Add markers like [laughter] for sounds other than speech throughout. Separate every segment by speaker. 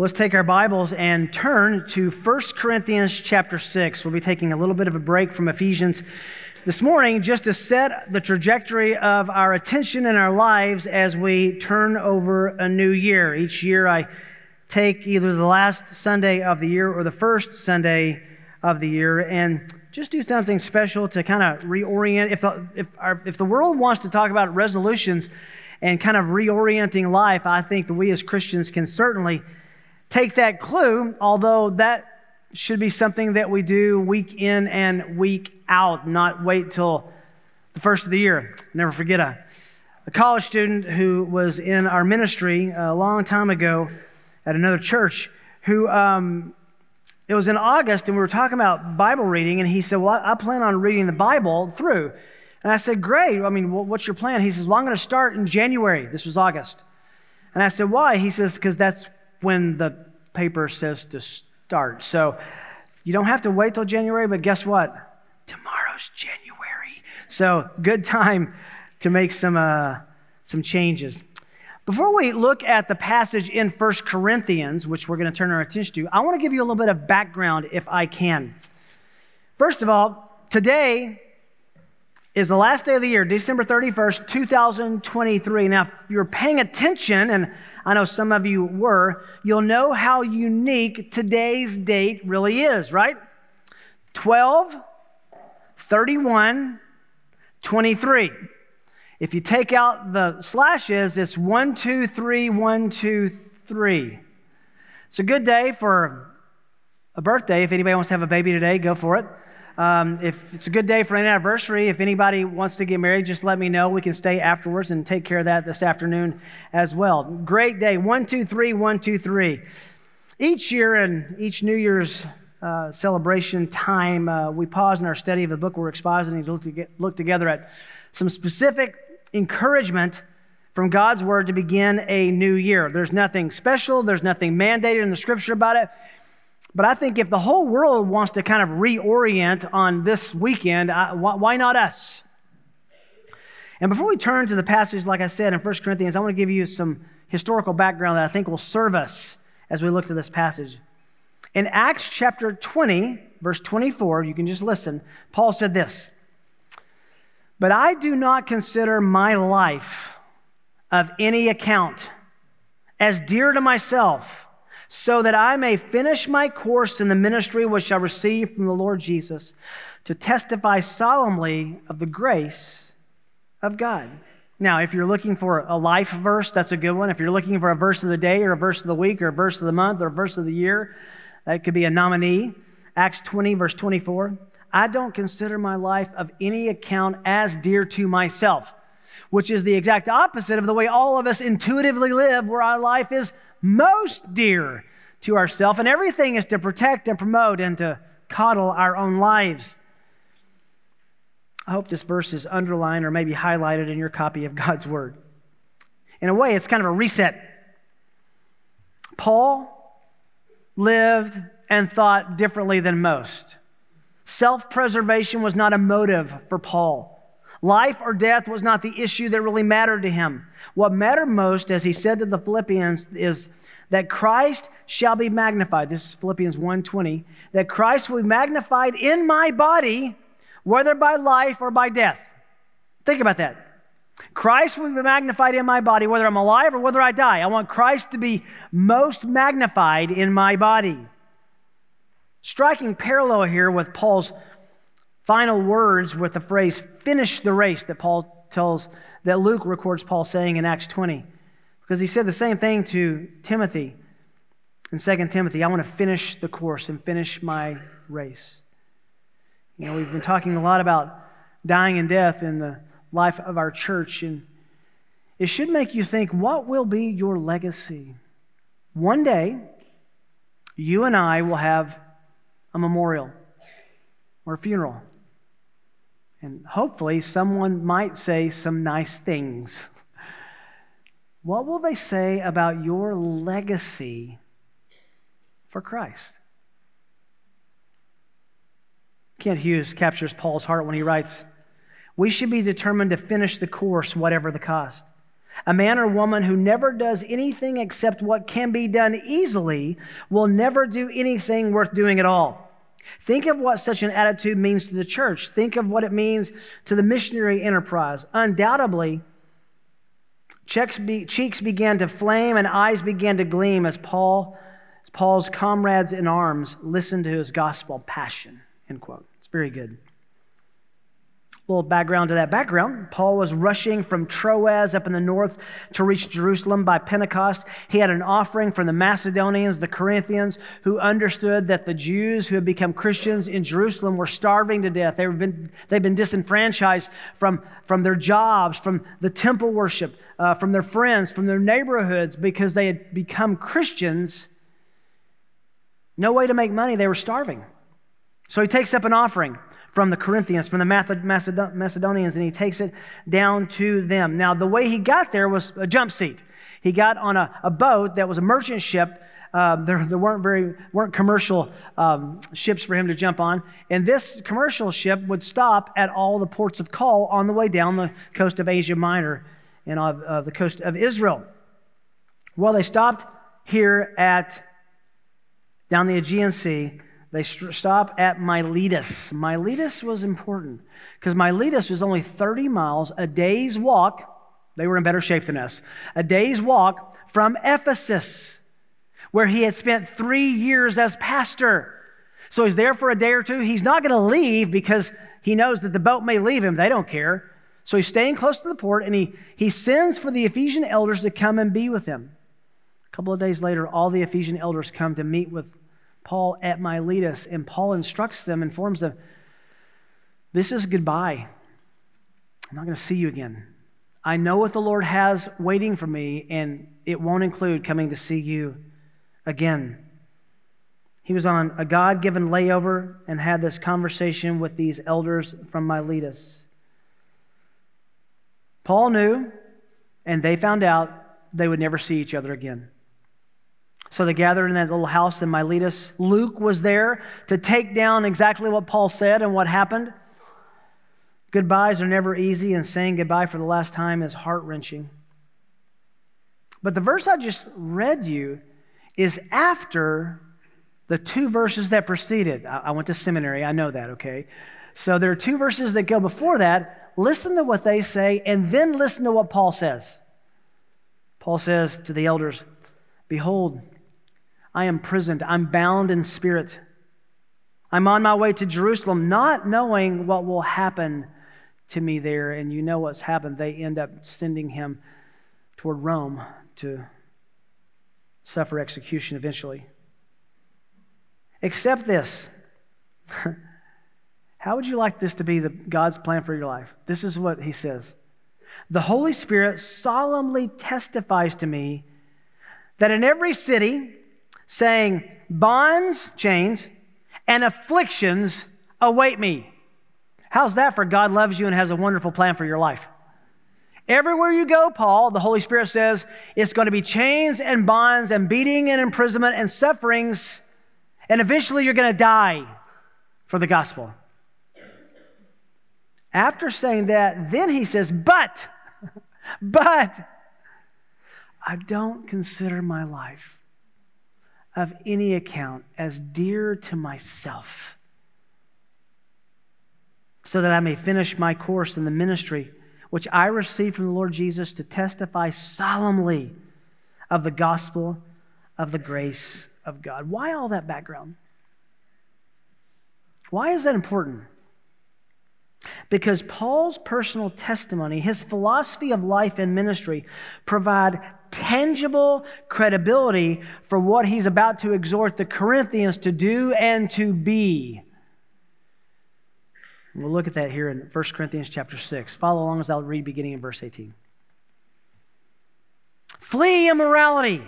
Speaker 1: Let's take our Bibles and turn to 1 Corinthians chapter 6. We'll be taking a little bit of a break from Ephesians this morning just to set the trajectory of our attention in our lives as we turn over a new year. Each year I take either the last Sunday of the year or the first Sunday of the year and just do something special to kind of reorient. If the, if, our, if the world wants to talk about resolutions and kind of reorienting life, I think that we as Christians can certainly take that clue, although that should be something that we do week in and week out, not wait till the first of the year. Never forget a, a college student who was in our ministry a long time ago at another church who um, it was in August and we were talking about Bible reading, and he said, Well, I, I plan on reading the Bible through. And I said, Great. I mean, what's your plan? He says, Well, I'm going to start in January. This was August. And I said, Why? He says, Because that's when the paper says to start. So you don't have to wait till January, but guess what? Tomorrow's January. So good time to make some, uh, some changes. Before we look at the passage in 1 Corinthians, which we're going to turn our attention to, I want to give you a little bit of background if I can. First of all, today is the last day of the year, December 31st, 2023. Now, if you're paying attention, and I know some of you were, you'll know how unique today's date really is, right? 12, 31, 23. If you take out the slashes, it's 1, 2, 3, 1, 2, 3. It's a good day for a birthday. If anybody wants to have a baby today, go for it. Um, if it's a good day for an anniversary, if anybody wants to get married, just let me know. We can stay afterwards and take care of that this afternoon as well. Great day. One, two, three, one, two, three. Each year and each New Year's uh, celebration time, uh, we pause in our study of the book we're expositing to look, to get, look together at some specific encouragement from God's word to begin a new year. There's nothing special, there's nothing mandated in the scripture about it. But I think if the whole world wants to kind of reorient on this weekend, I, why not us? And before we turn to the passage, like I said in 1 Corinthians, I want to give you some historical background that I think will serve us as we look to this passage. In Acts chapter 20, verse 24, you can just listen, Paul said this But I do not consider my life of any account as dear to myself so that I may finish my course in the ministry which I received from the Lord Jesus to testify solemnly of the grace of God. Now, if you're looking for a life verse, that's a good one. If you're looking for a verse of the day or a verse of the week or a verse of the month or a verse of the year, that could be a nominee. Acts 20, verse 24. I don't consider my life of any account as dear to myself, which is the exact opposite of the way all of us intuitively live, where our life is most dear to ourselves, and everything is to protect and promote and to coddle our own lives. I hope this verse is underlined or maybe highlighted in your copy of God's Word. In a way, it's kind of a reset. Paul lived and thought differently than most. Self preservation was not a motive for Paul. Life or death was not the issue that really mattered to him. What mattered most, as he said to the Philippians, is that Christ shall be magnified. This is Philippians 1:20. That Christ will be magnified in my body, whether by life or by death. Think about that. Christ will be magnified in my body, whether I'm alive or whether I die. I want Christ to be most magnified in my body. Striking parallel here with Paul's final words with the phrase, finish the race, that Paul tells, that Luke records Paul saying in Acts 20. Because he said the same thing to Timothy in 2 Timothy I want to finish the course and finish my race. You know, we've been talking a lot about dying and death in the life of our church, and it should make you think what will be your legacy? One day, you and I will have a memorial or a funeral. And hopefully, someone might say some nice things. What will they say about your legacy for Christ? Kent Hughes captures Paul's heart when he writes, We should be determined to finish the course, whatever the cost. A man or woman who never does anything except what can be done easily will never do anything worth doing at all. Think of what such an attitude means to the church. Think of what it means to the missionary enterprise. Undoubtedly, cheeks began to flame and eyes began to gleam as Paul, as Paul's comrades in arms listened to his gospel passion. End quote. It's very good little background to that background. Paul was rushing from Troas up in the north to reach Jerusalem by Pentecost. He had an offering from the Macedonians, the Corinthians, who understood that the Jews who had become Christians in Jerusalem were starving to death. They've been, they've been disenfranchised from, from their jobs, from the temple worship, uh, from their friends, from their neighborhoods because they had become Christians. No way to make money, they were starving. So he takes up an offering from the Corinthians, from the Macedonians, and he takes it down to them. Now, the way he got there was a jump seat. He got on a, a boat that was a merchant ship. Uh, there, there, weren't very weren't commercial um, ships for him to jump on, and this commercial ship would stop at all the ports of call on the way down the coast of Asia Minor and of uh, the coast of Israel. Well, they stopped here at down the Aegean Sea they stop at Miletus. Miletus was important because Miletus was only 30 miles, a day's walk. They were in better shape than us. A day's walk from Ephesus, where he had spent three years as pastor. So he's there for a day or two. He's not going to leave because he knows that the boat may leave him. They don't care. So he's staying close to the port and he, he sends for the Ephesian elders to come and be with him. A couple of days later, all the Ephesian elders come to meet with Paul at Miletus, and Paul instructs them, informs them, this is goodbye. I'm not going to see you again. I know what the Lord has waiting for me, and it won't include coming to see you again. He was on a God given layover and had this conversation with these elders from Miletus. Paul knew, and they found out they would never see each other again. So they gathered in that little house in Miletus. Luke was there to take down exactly what Paul said and what happened. Goodbyes are never easy, and saying goodbye for the last time is heart wrenching. But the verse I just read you is after the two verses that preceded. I went to seminary, I know that, okay? So there are two verses that go before that. Listen to what they say, and then listen to what Paul says. Paul says to the elders, Behold, I am imprisoned. I'm bound in spirit. I'm on my way to Jerusalem, not knowing what will happen to me there. And you know what's happened. They end up sending him toward Rome to suffer execution eventually. Except this. [laughs] How would you like this to be the, God's plan for your life? This is what he says The Holy Spirit solemnly testifies to me that in every city, saying, Bonds, chains, and afflictions await me. How's that for God loves you and has a wonderful plan for your life? Everywhere you go, Paul, the Holy Spirit says, it's going to be chains and bonds and beating and imprisonment and sufferings, and eventually you're going to die for the gospel. After saying that, then he says, But, [laughs] but, I don't consider my life of any account as dear to myself, so that I may finish my course in the ministry which I received from the Lord Jesus to testify solemnly of the gospel of the grace of God. Why all that background? Why is that important? Because Paul's personal testimony, his philosophy of life and ministry, provide tangible credibility for what he's about to exhort the Corinthians to do and to be. we'll look at that here in 1 Corinthians chapter 6. Follow along as I'll read beginning in verse 18. Flee immorality.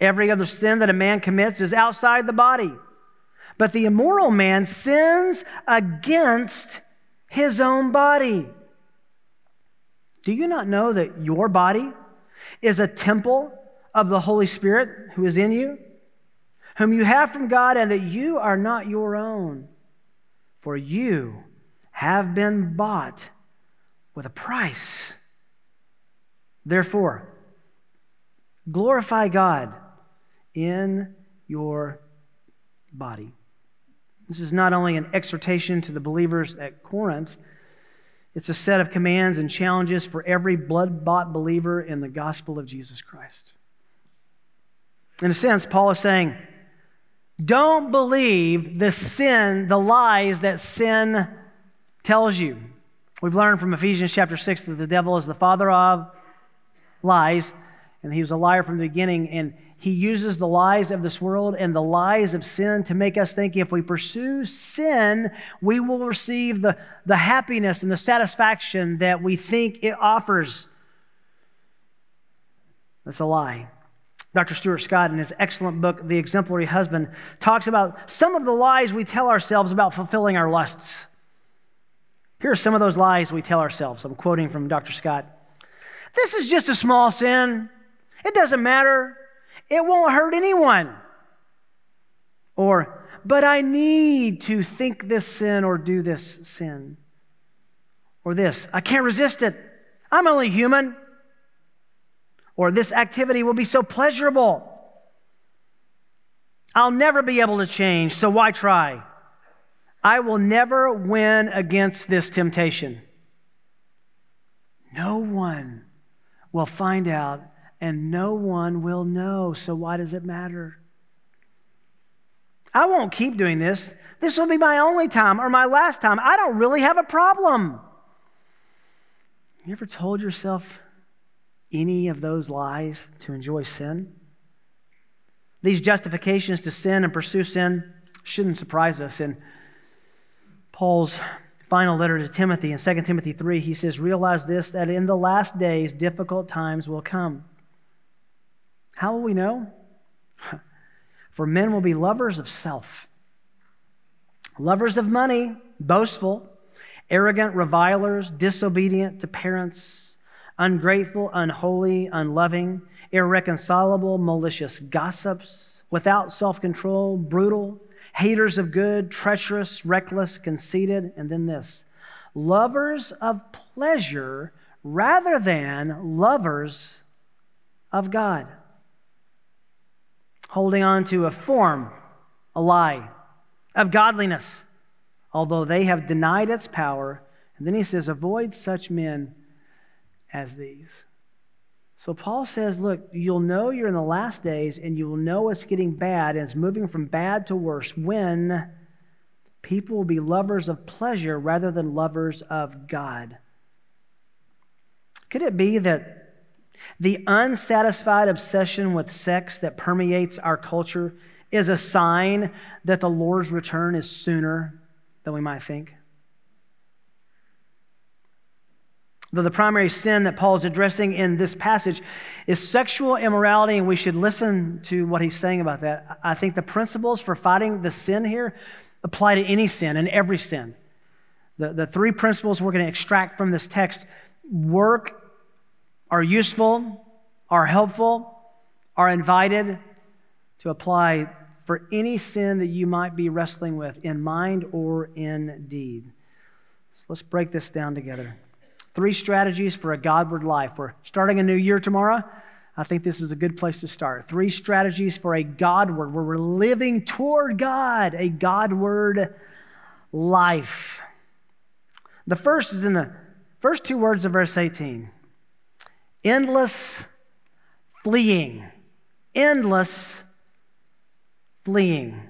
Speaker 1: Every other sin that a man commits is outside the body. But the immoral man sins against his own body. Do you not know that your body is a temple of the Holy Spirit who is in you, whom you have from God, and that you are not your own? For you have been bought with a price. Therefore, glorify God in your body. This is not only an exhortation to the believers at Corinth, it's a set of commands and challenges for every blood bought believer in the gospel of Jesus Christ. In a sense, Paul is saying, don't believe the sin, the lies that sin tells you. We've learned from Ephesians chapter 6 that the devil is the father of lies, and he was a liar from the beginning. And he uses the lies of this world and the lies of sin to make us think if we pursue sin, we will receive the, the happiness and the satisfaction that we think it offers. That's a lie. Dr. Stuart Scott, in his excellent book, The Exemplary Husband, talks about some of the lies we tell ourselves about fulfilling our lusts. Here are some of those lies we tell ourselves. I'm quoting from Dr. Scott. This is just a small sin. It doesn't matter. It won't hurt anyone. Or, but I need to think this sin or do this sin. Or this, I can't resist it. I'm only human. Or this activity will be so pleasurable. I'll never be able to change, so why try? I will never win against this temptation. No one will find out and no one will know. So why does it matter? I won't keep doing this. This will be my only time or my last time. I don't really have a problem. You ever told yourself any of those lies to enjoy sin? These justifications to sin and pursue sin shouldn't surprise us. In Paul's final letter to Timothy in 2 Timothy 3, he says, Realize this, that in the last days difficult times will come. How will we know? [laughs] For men will be lovers of self, lovers of money, boastful, arrogant, revilers, disobedient to parents, ungrateful, unholy, unloving, irreconcilable, malicious gossips, without self control, brutal, haters of good, treacherous, reckless, conceited, and then this lovers of pleasure rather than lovers of God holding on to a form, a lie of godliness, although they have denied its power. And then he says, avoid such men as these. So Paul says, look, you'll know you're in the last days and you will know it's getting bad and it's moving from bad to worse when people will be lovers of pleasure rather than lovers of God. Could it be that the unsatisfied obsession with sex that permeates our culture is a sign that the Lord's return is sooner than we might think. Though the primary sin that Paul is addressing in this passage is sexual immorality, and we should listen to what he's saying about that, I think the principles for fighting the sin here apply to any sin and every sin. The, the three principles we're going to extract from this text work are useful, are helpful, are invited to apply for any sin that you might be wrestling with in mind or in deed. So let's break this down together. Three strategies for a Godward life. We're starting a new year tomorrow. I think this is a good place to start. Three strategies for a Godward, where we're living toward God, a Godward life. The first is in the first two words of verse 18 endless fleeing. Endless fleeing.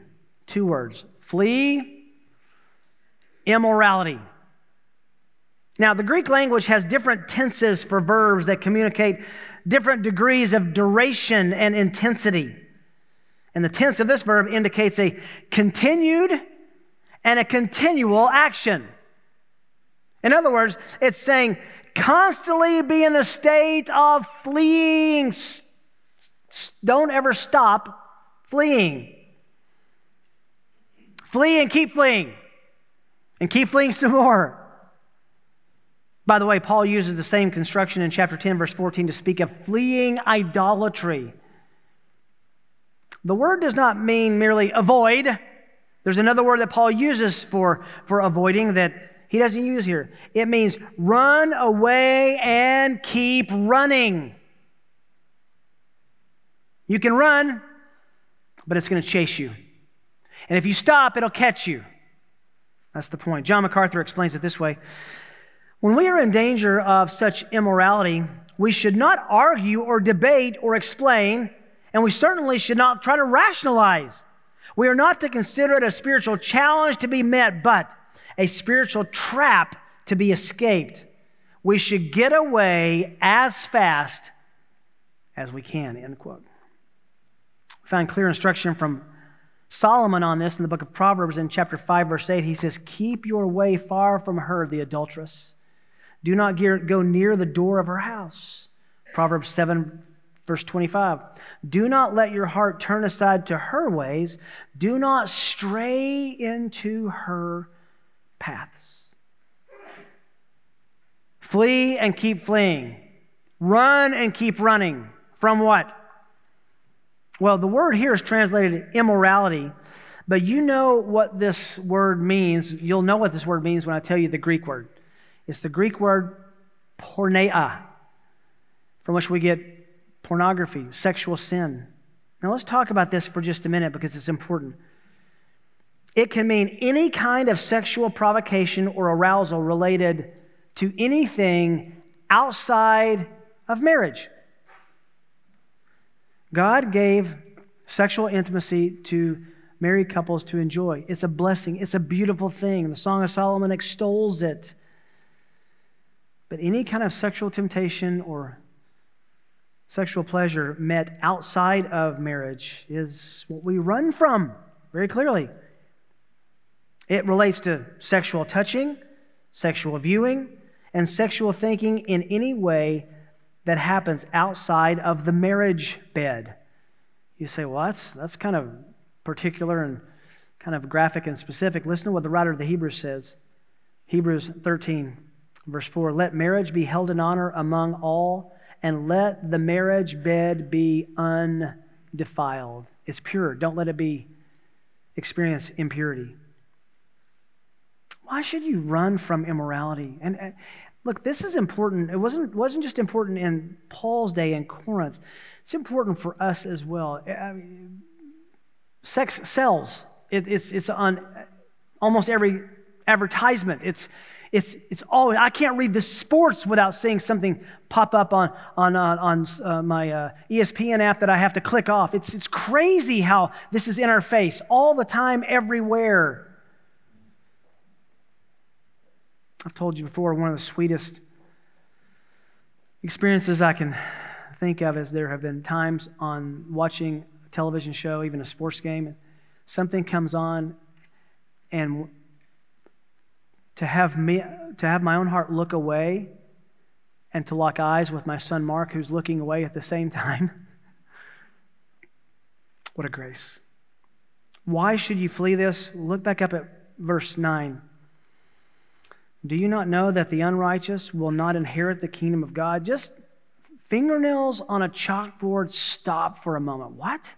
Speaker 1: Two words flee, immorality. Now, the Greek language has different tenses for verbs that communicate different degrees of duration and intensity. And the tense of this verb indicates a continued and a continual action. In other words, it's saying constantly be in the state of fleeing. Don't ever stop fleeing. Flee and keep fleeing, and keep fleeing some more. By the way, Paul uses the same construction in chapter 10, verse 14, to speak of fleeing idolatry. The word does not mean merely avoid. There's another word that Paul uses for, for avoiding that he doesn't use here. It means run away and keep running. You can run, but it's going to chase you. And if you stop, it'll catch you. That's the point. John MacArthur explains it this way When we are in danger of such immorality, we should not argue or debate or explain, and we certainly should not try to rationalize. We are not to consider it a spiritual challenge to be met, but a spiritual trap to be escaped. We should get away as fast as we can. End quote. We find clear instruction from Solomon on this in the book of Proverbs in chapter 5, verse 8. He says, Keep your way far from her, the adulteress. Do not go near the door of her house. Proverbs 7, verse 25. Do not let your heart turn aside to her ways. Do not stray into her paths. Flee and keep fleeing. Run and keep running. From what? Well, the word here is translated immorality, but you know what this word means. You'll know what this word means when I tell you the Greek word. It's the Greek word porneia, from which we get pornography, sexual sin. Now, let's talk about this for just a minute because it's important. It can mean any kind of sexual provocation or arousal related to anything outside of marriage. God gave sexual intimacy to married couples to enjoy. It's a blessing, it's a beautiful thing. The Song of Solomon extols it. But any kind of sexual temptation or sexual pleasure met outside of marriage is what we run from very clearly. It relates to sexual touching, sexual viewing, and sexual thinking in any way that happens outside of the marriage bed. You say, well, that's, that's kind of particular and kind of graphic and specific. Listen to what the writer of the Hebrews says Hebrews 13, verse 4 Let marriage be held in honor among all, and let the marriage bed be undefiled. It's pure. Don't let it be experience impurity. Why should you run from immorality? And, and look, this is important. It wasn't, wasn't just important in Paul's day in Corinth, it's important for us as well. I mean, sex sells, it, it's, it's on almost every advertisement. It's, it's, it's always, I can't read the sports without seeing something pop up on, on, uh, on, uh, my uh, ESPN app that I have to click off. It's, it's crazy how this is in our face all the time, everywhere. I've told you before, one of the sweetest experiences I can think of is there have been times on watching a television show, even a sports game, something comes on, and to have me to have my own heart look away and to lock eyes with my son Mark, who's looking away at the same [laughs] time. what a grace. Why should you flee this? Look back up at verse 9. Do you not know that the unrighteous will not inherit the kingdom of God? Just fingernails on a chalkboard, stop for a moment. What?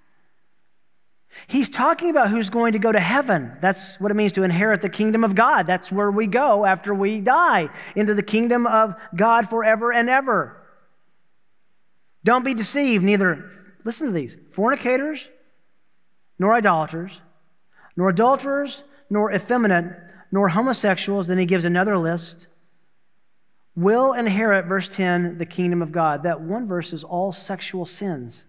Speaker 1: He's talking about who's going to go to heaven. That's what it means to inherit the kingdom of God. That's where we go after we die, into the kingdom of God forever and ever. Don't be deceived, neither, listen to these fornicators, nor idolaters, nor adulterers, nor effeminate nor homosexuals, then he gives another list, will inherit, verse 10, the kingdom of God. That one verse is all sexual sins.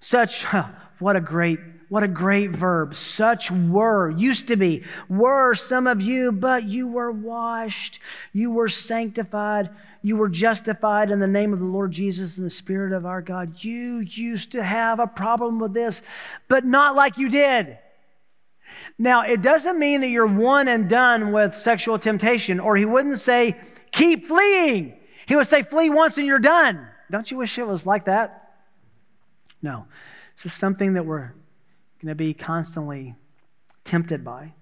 Speaker 1: Such, [laughs] what a great, what a great verb. Such were, used to be, were some of you, but you were washed, you were sanctified, you were justified in the name of the Lord Jesus and the Spirit of our God. You used to have a problem with this, but not like you did. Now, it doesn't mean that you're one and done with sexual temptation, or he wouldn't say, keep fleeing. He would say, flee once and you're done. Don't you wish it was like that? No. This is something that we're going to be constantly tempted by.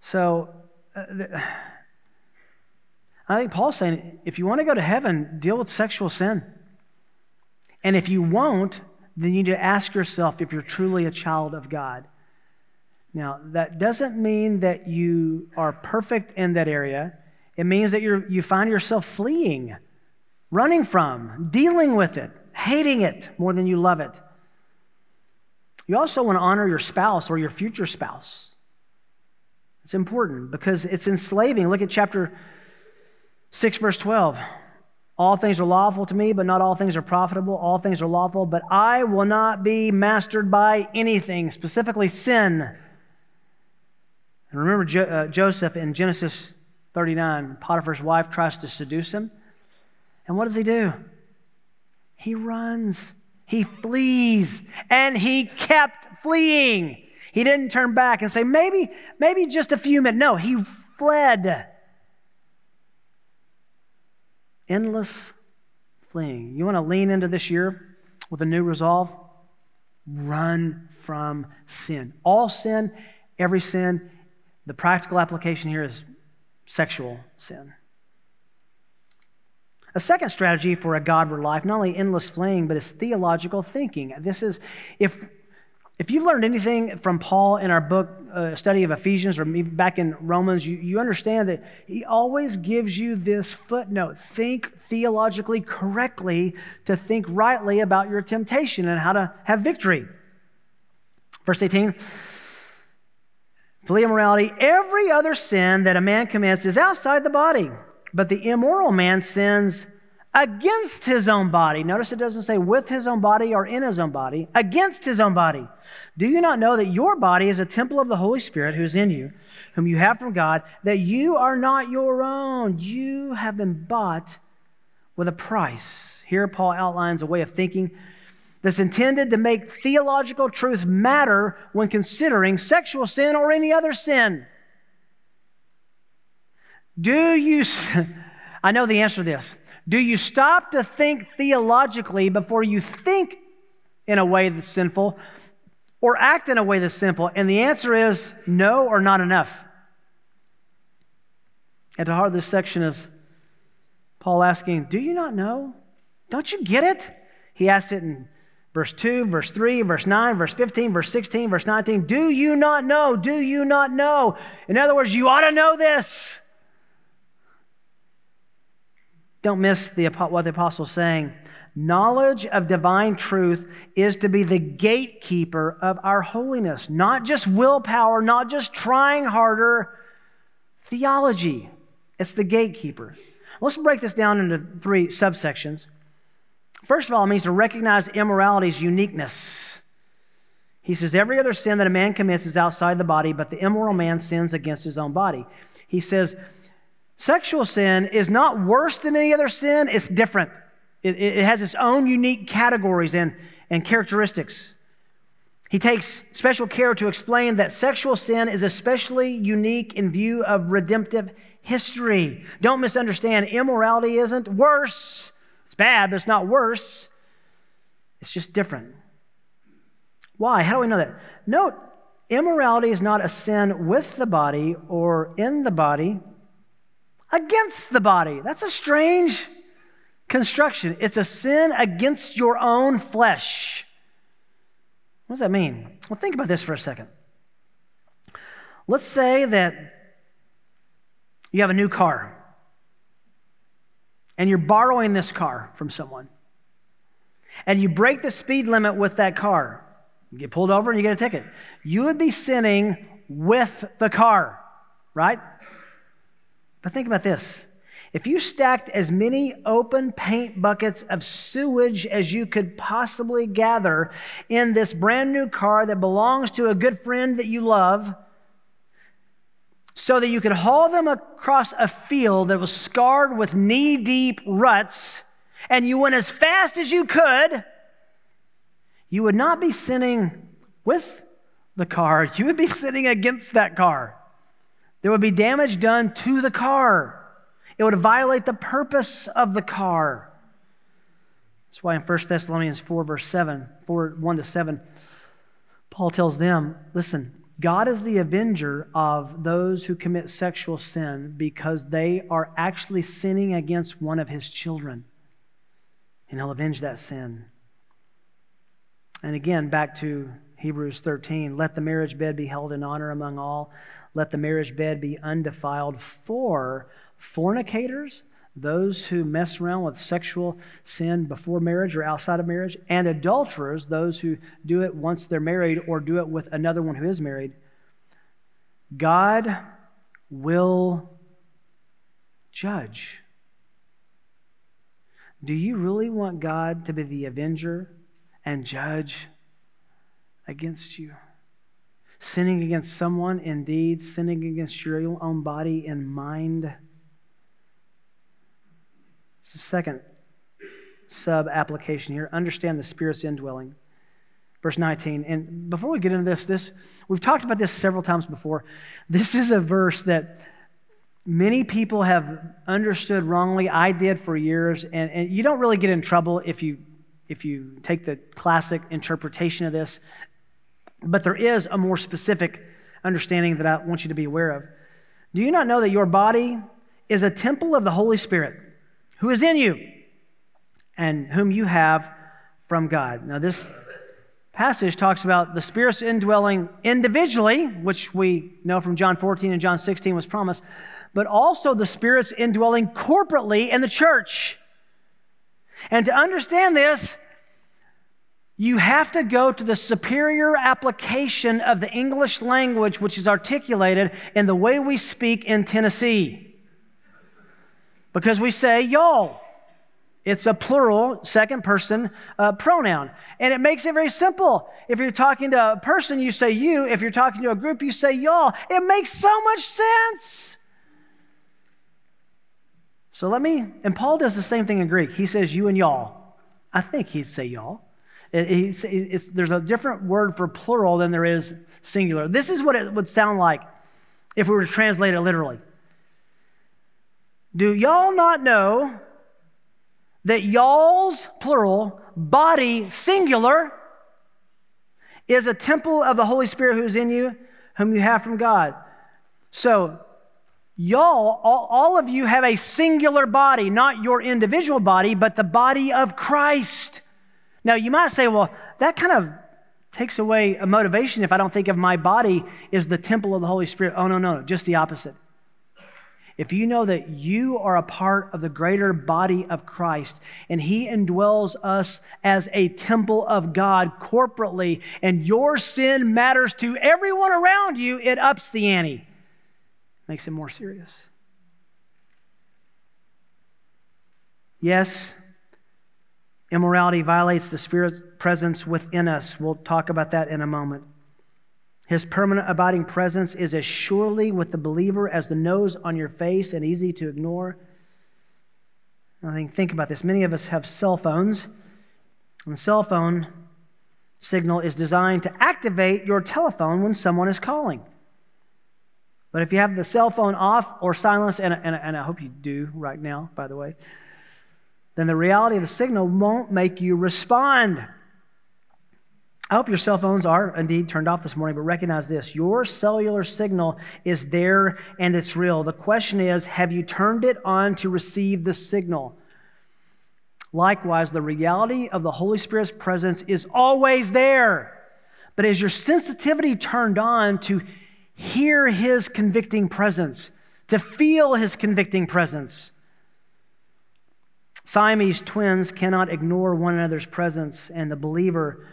Speaker 1: So, uh, the, I think Paul's saying if you want to go to heaven, deal with sexual sin. And if you won't, then you need to ask yourself if you're truly a child of God. Now, that doesn't mean that you are perfect in that area. It means that you you find yourself fleeing, running from, dealing with it, hating it more than you love it. You also want to honor your spouse or your future spouse. It's important because it's enslaving. Look at chapter 6, verse 12. All things are lawful to me, but not all things are profitable. All things are lawful, but I will not be mastered by anything, specifically sin. And remember jo- uh, Joseph in Genesis 39. Potiphar's wife tries to seduce him. And what does he do? He runs, he flees, and he kept fleeing. He didn't turn back and say, maybe, maybe just a few minutes. No, he fled. Endless fleeing. You want to lean into this year with a new resolve? Run from sin. All sin, every sin. The practical application here is sexual sin. A second strategy for a Godward life, not only endless fleeing, but is theological thinking. This is, if, if you've learned anything from Paul in our book, uh, study of Ephesians, or back in Romans, you, you understand that he always gives you this footnote think theologically correctly to think rightly about your temptation and how to have victory. Verse 18 Flee immorality. Every other sin that a man commits is outside the body but the immoral man sins against his own body. Notice it doesn't say with his own body or in his own body, against his own body. Do you not know that your body is a temple of the Holy Spirit who's in you, whom you have from God, that you are not your own? You have been bought with a price. Here, Paul outlines a way of thinking that's intended to make theological truth matter when considering sexual sin or any other sin. Do you, [laughs] I know the answer to this. Do you stop to think theologically before you think in a way that's sinful or act in a way that's sinful? And the answer is no or not enough. At the heart of this section is Paul asking, Do you not know? Don't you get it? He asks it in verse 2, verse 3, verse 9, verse 15, verse 16, verse 19. Do you not know? Do you not know? In other words, you ought to know this. Don't miss the, what the apostle's saying. Knowledge of divine truth is to be the gatekeeper of our holiness, not just willpower, not just trying harder. Theology, it's the gatekeeper. Let's break this down into three subsections. First of all, it means to recognize immorality's uniqueness. He says, Every other sin that a man commits is outside the body, but the immoral man sins against his own body. He says, Sexual sin is not worse than any other sin, it's different. It, it, has its own unique categories and, and characteristics. He takes special care to explain that sexual sin is especially unique in view of redemptive history. Don't misunderstand, immorality isn't worse. It's bad, but it's not worse. It's just different. Why? How do we know that? Note, immorality is not a sin with the body or in the body against the body. That's a strange construction. It's a sin against your own flesh. What does that mean? Well, think about this for a second. Let's say that you have a new car and you're borrowing this car from someone and you break the speed limit with that car. You get pulled over and you get a ticket. You would be sinning with the car, right? But think about this. If you stacked as many open paint buckets of sewage as you could possibly gather in this brand new car that belongs to a good friend that you love, so that you could haul them across a field that was scarred with knee deep ruts, and you went as fast as you could, you would not be sinning with the car, you would be sinning against that car. There would be damage done to the car. It would violate the purpose of the car. That's why in 1 Thessalonians 4, verse 7, 4, 1 to 7, Paul tells them, listen, God is the avenger of those who commit sexual sin because they are actually sinning against one of his children. And he'll avenge that sin. And again, back to Hebrews 13, let the marriage bed be held in honor among all. Let the marriage bed be undefiled for fornicators, those who mess around with sexual sin before marriage or outside of marriage, and adulterers, those who do it once they're married or do it with another one who is married. God will judge. Do you really want God to be the avenger and judge against you? Sinning against someone indeed, sinning against your own body and mind. It's the second sub application here. Understand the Spirit's indwelling. Verse 19. And before we get into this, this we've talked about this several times before. This is a verse that many people have understood wrongly. I did for years, and, and you don't really get in trouble if you if you take the classic interpretation of this. But there is a more specific understanding that I want you to be aware of. Do you not know that your body is a temple of the Holy Spirit who is in you and whom you have from God? Now, this passage talks about the Spirit's indwelling individually, which we know from John 14 and John 16 was promised, but also the Spirit's indwelling corporately in the church. And to understand this, you have to go to the superior application of the English language, which is articulated in the way we speak in Tennessee. Because we say y'all. It's a plural, second person uh, pronoun. And it makes it very simple. If you're talking to a person, you say you. If you're talking to a group, you say y'all. It makes so much sense. So let me, and Paul does the same thing in Greek. He says you and y'all. I think he'd say y'all. It, there's a different word for plural than there is singular. This is what it would sound like if we were to translate it literally. Do y'all not know that y'all's plural, body singular, is a temple of the Holy Spirit who is in you, whom you have from God? So Y'all, all, all, of you have a singular body, not your individual body, but the body of Christ. Now, you might say, well, that kind of takes away a motivation if I don't think of my body as the temple of the Holy Spirit. Oh, no, no, no, just the opposite. If you know that you are a part of the greater body of Christ and He indwells us as a temple of God corporately, and your sin matters to everyone around you, it ups the ante makes it more serious. Yes, immorality violates the Spirit's presence within us. We'll talk about that in a moment. His permanent abiding presence is as surely with the believer as the nose on your face and easy to ignore. I think, think about this. Many of us have cell phones, and the cell phone signal is designed to activate your telephone when someone is calling. But if you have the cell phone off or silenced, and, and, and I hope you do right now, by the way, then the reality of the signal won't make you respond. I hope your cell phones are indeed turned off this morning, but recognize this your cellular signal is there and it's real. The question is have you turned it on to receive the signal? Likewise, the reality of the Holy Spirit's presence is always there. But is your sensitivity turned on to hear his convicting presence, to feel his convicting presence. Siamese twins cannot ignore one another's presence, and the believer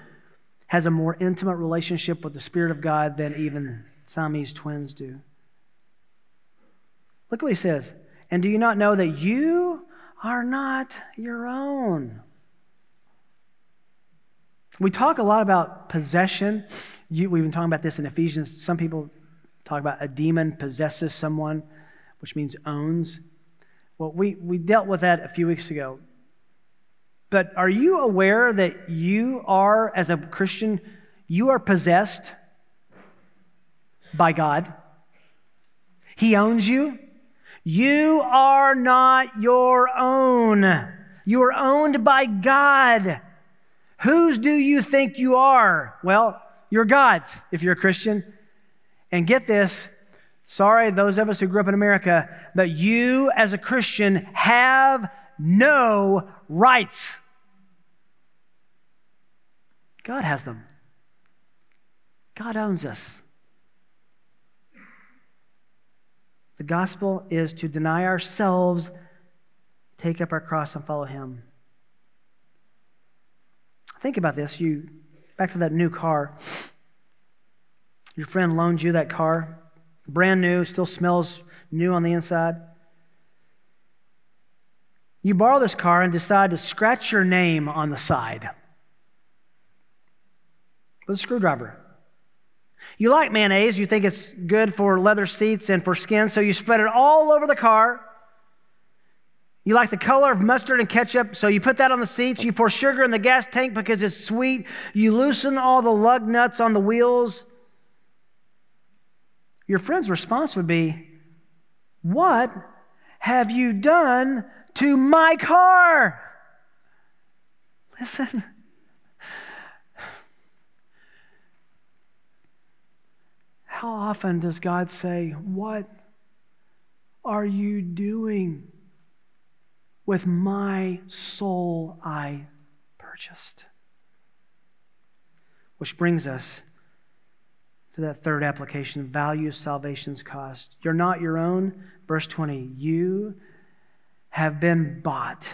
Speaker 1: has a more intimate relationship with the Spirit of God than even Siamese twins do. Look what he says. And do you not know that you are not your own? We talk a lot about possession. You, we've been talking about this in Ephesians. Some people talk about a demon possesses someone, which means owns. Well, we, we dealt with that a few weeks ago. But are you aware that you are, as a Christian, you are possessed by God? He owns you. You are not your own. You are owned by God. Whose do you think you are? Well, you're God's if you're a Christian. And get this sorry, those of us who grew up in America, but you as a Christian have no rights. God has them. God owns us. The gospel is to deny ourselves, take up our cross, and follow Him. Think about this. You back to that new car. Your friend loaned you that car, brand new, still smells new on the inside. You borrow this car and decide to scratch your name on the side with a screwdriver. You like mayonnaise, you think it's good for leather seats and for skin, so you spread it all over the car. You like the color of mustard and ketchup, so you put that on the seats. You pour sugar in the gas tank because it's sweet. You loosen all the lug nuts on the wheels. Your friend's response would be, What have you done to my car? Listen. How often does God say, What are you doing? with my soul I purchased. Which brings us to that third application value salvation's cost. You're not your own. Verse 20, you have been bought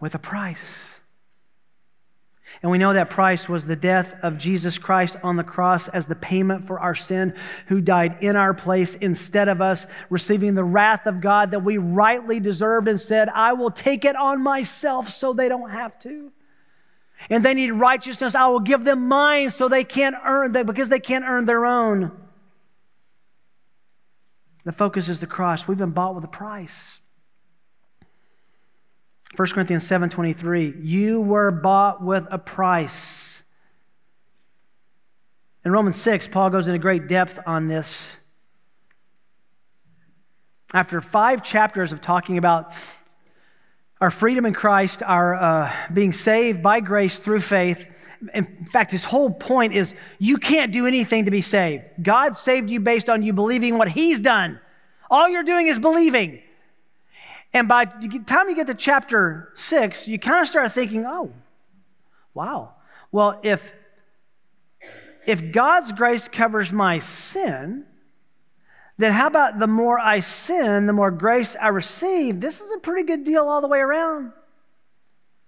Speaker 1: with a price. And we know that price was the death of Jesus Christ on the cross as the payment for our sin, who died in our place instead of us, receiving the wrath of God that we rightly deserved and said, I will take it on myself so they don't have to. And they need righteousness, I will give them mine so they can't earn that because they can't earn their own. The focus is the cross. We've been bought with a price. 1 Corinthians 7:23, you were bought with a price. In Romans 6, Paul goes into great depth on this. After five chapters of talking about our freedom in Christ, our uh, being saved by grace through faith, in fact, his whole point is you can't do anything to be saved. God saved you based on you believing what he's done. All you're doing is believing. And by the time you get to chapter six, you kind of start thinking, oh, wow. Well, if, if God's grace covers my sin, then how about the more I sin, the more grace I receive? This is a pretty good deal all the way around.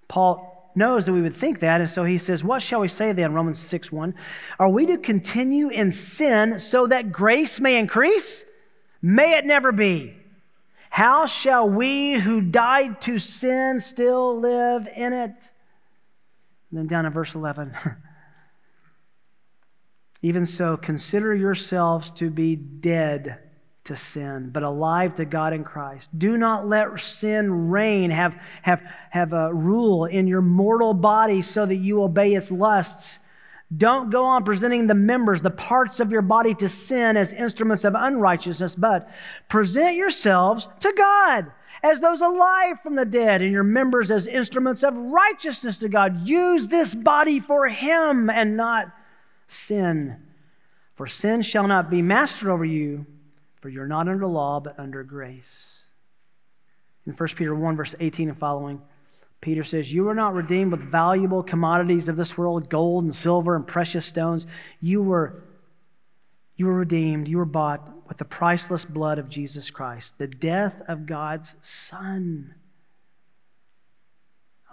Speaker 1: Paul knows that we would think that, and so he says, What shall we say then? Romans 6 1. Are we to continue in sin so that grace may increase? May it never be. How shall we who died to sin still live in it? And then down in verse 11. [laughs] Even so, consider yourselves to be dead to sin, but alive to God in Christ. Do not let sin reign, have, have, have a rule in your mortal body so that you obey its lusts. Don't go on presenting the members, the parts of your body to sin as instruments of unrighteousness, but present yourselves to God as those alive from the dead, and your members as instruments of righteousness to God. Use this body for Him and not sin. For sin shall not be master over you, for you're not under law, but under grace. In 1 Peter 1, verse 18 and following, Peter says, You were not redeemed with valuable commodities of this world, gold and silver and precious stones. You were, you were redeemed, you were bought with the priceless blood of Jesus Christ, the death of God's Son.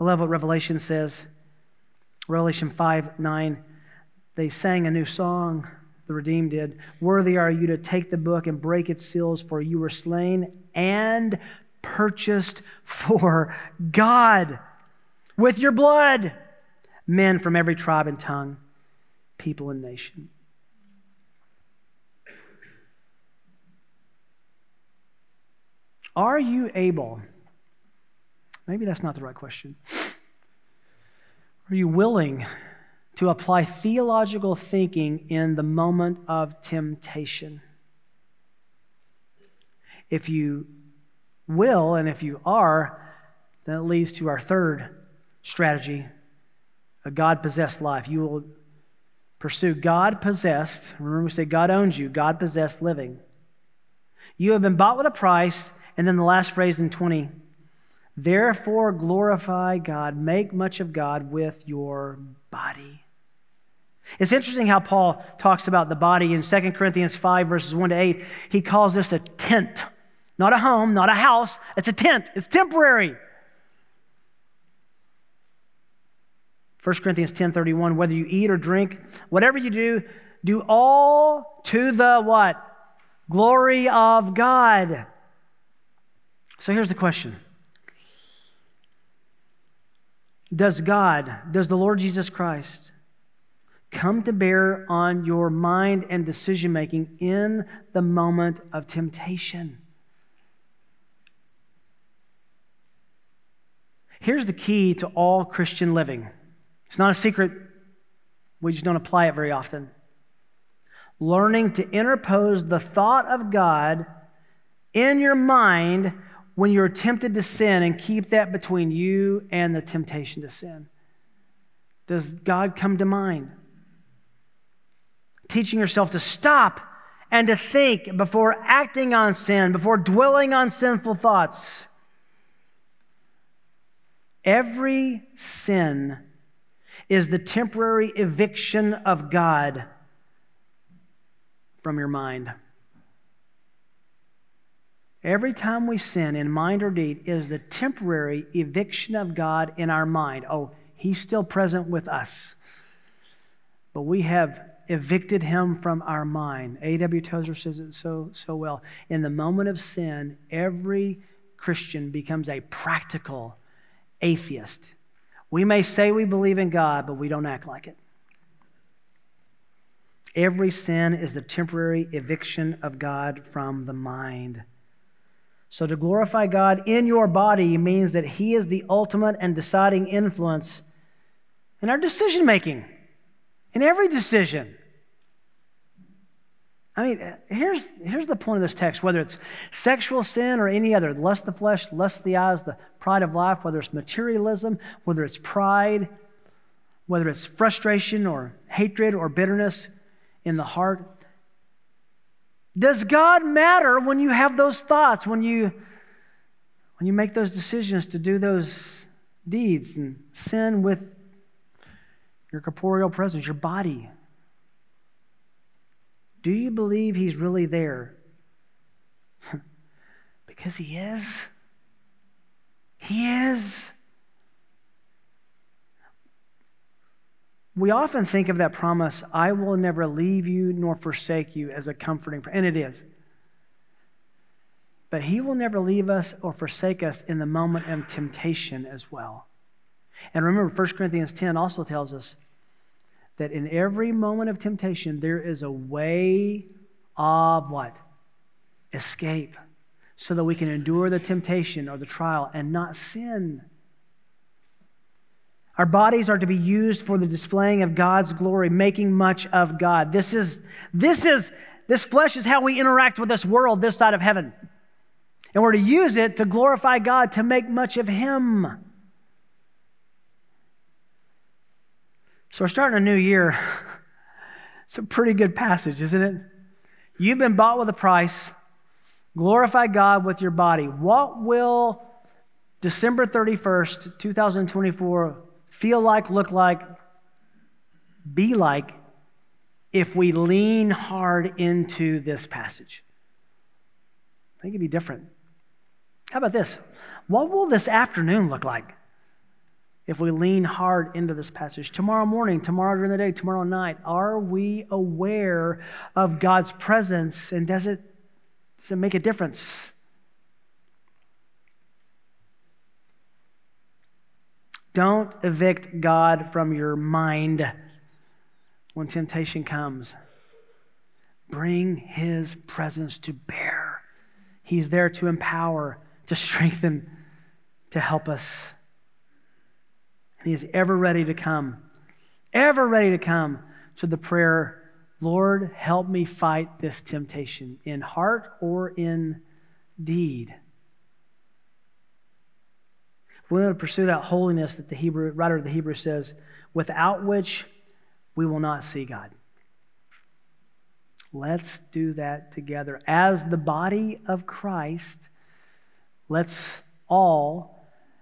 Speaker 1: I love what Revelation says. Revelation 5 9, they sang a new song, the redeemed did. Worthy are you to take the book and break its seals, for you were slain and purchased for God with your blood men from every tribe and tongue, people and nation. Are you able? Maybe that's not the right question. Are you willing to apply theological thinking in the moment of temptation? If you will, and if you are, then it leads to our third strategy a God possessed life. You will pursue God possessed. Remember, we say God owns you, God possessed living. You have been bought with a price. And then the last phrase in 20 Therefore, glorify God, make much of God with your body. It's interesting how Paul talks about the body in 2 Corinthians 5, verses 1 to 8. He calls this a tent, not a home, not a house. It's a tent, it's temporary. 1 Corinthians 10 31, whether you eat or drink, whatever you do, do all to the what? Glory of God. So here's the question Does God, does the Lord Jesus Christ come to bear on your mind and decision making in the moment of temptation? Here's the key to all Christian living. It's not a secret, we just don't apply it very often. Learning to interpose the thought of God in your mind when you're tempted to sin and keep that between you and the temptation to sin? Does God come to mind? Teaching yourself to stop and to think before acting on sin, before dwelling on sinful thoughts. Every sin is the temporary eviction of God from your mind. Every time we sin in mind or deed is the temporary eviction of God in our mind. Oh, He's still present with us. But we have evicted Him from our mind. A.W. Tozer says it so, so well. In the moment of sin, every Christian becomes a practical atheist. We may say we believe in God, but we don't act like it. Every sin is the temporary eviction of God from the mind. So, to glorify God in your body means that He is the ultimate and deciding influence in our decision making, in every decision. I mean, here's, here's the point of this text whether it's sexual sin or any other, lust the flesh, lust the eyes, the pride of life, whether it's materialism, whether it's pride, whether it's frustration or hatred or bitterness in the heart, does God matter when you have those thoughts, when you, when you make those decisions to do those deeds and sin with your corporeal presence, your body? Do you believe He's really there? [laughs] because He is. He is. we often think of that promise, I will never leave you nor forsake you, as a comforting, promise. and it is. But He will never leave us or forsake us in the moment of temptation as well. And remember, 1 Corinthians 10 also tells us that in every moment of temptation, there is a way of what? Escape. So that we can endure the temptation or the trial and not sin. Our bodies are to be used for the displaying of God's glory, making much of God. This is, this is, this flesh is how we interact with this world, this side of heaven. And we're to use it to glorify God, to make much of Him. So we're starting a new year. [laughs] It's a pretty good passage, isn't it? You've been bought with a price. Glorify God with your body. What will December 31st, 2024 feel like, look like, be like if we lean hard into this passage? I think it'd be different. How about this? What will this afternoon look like if we lean hard into this passage? Tomorrow morning, tomorrow during the day, tomorrow night, are we aware of God's presence and does it, does it make a difference? Don't evict God from your mind when temptation comes. Bring his presence to bear. He's there to empower, to strengthen, to help us. And he is ever ready to come, ever ready to come to the prayer Lord, help me fight this temptation in heart or in deed. We want to pursue that holiness that the Hebrew writer of the Hebrew says, without which we will not see God. Let's do that together. As the body of Christ, let's all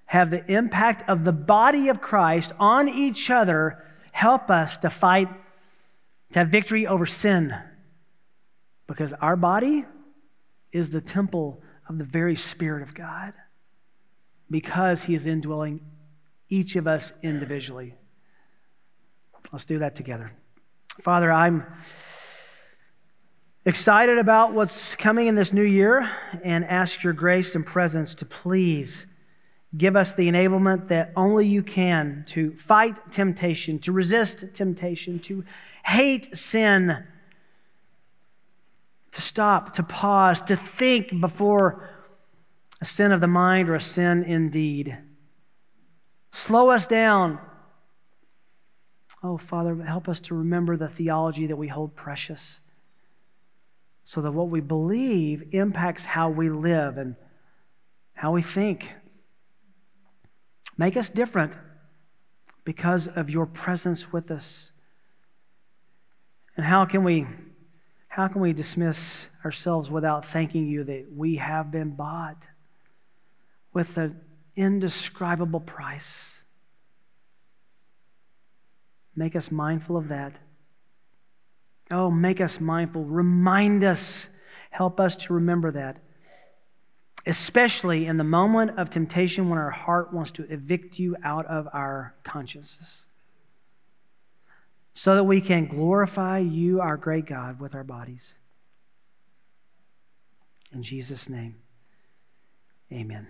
Speaker 1: have the impact of the body of Christ on each other help us to fight to have victory over sin, because our body is the temple of the very Spirit of God, because He is indwelling each of us individually. Let's do that together. Father, I'm excited about what's coming in this new year and ask your grace and presence to please give us the enablement that only you can to fight temptation, to resist temptation, to hate sin, to stop, to pause, to think before a sin of the mind or a sin indeed. Slow us down. Oh, Father, help us to remember the theology that we hold precious so that what we believe impacts how we live and how we think. Make us different because of your presence with us. And how can we how can we dismiss ourselves without thanking you that we have been bought with an indescribable price? Make us mindful of that. Oh, make us mindful. Remind us. Help us to remember that. Especially in the moment of temptation when our heart wants to evict you out of our consciences. So that we can glorify you, our great God, with our bodies. In Jesus' name, amen.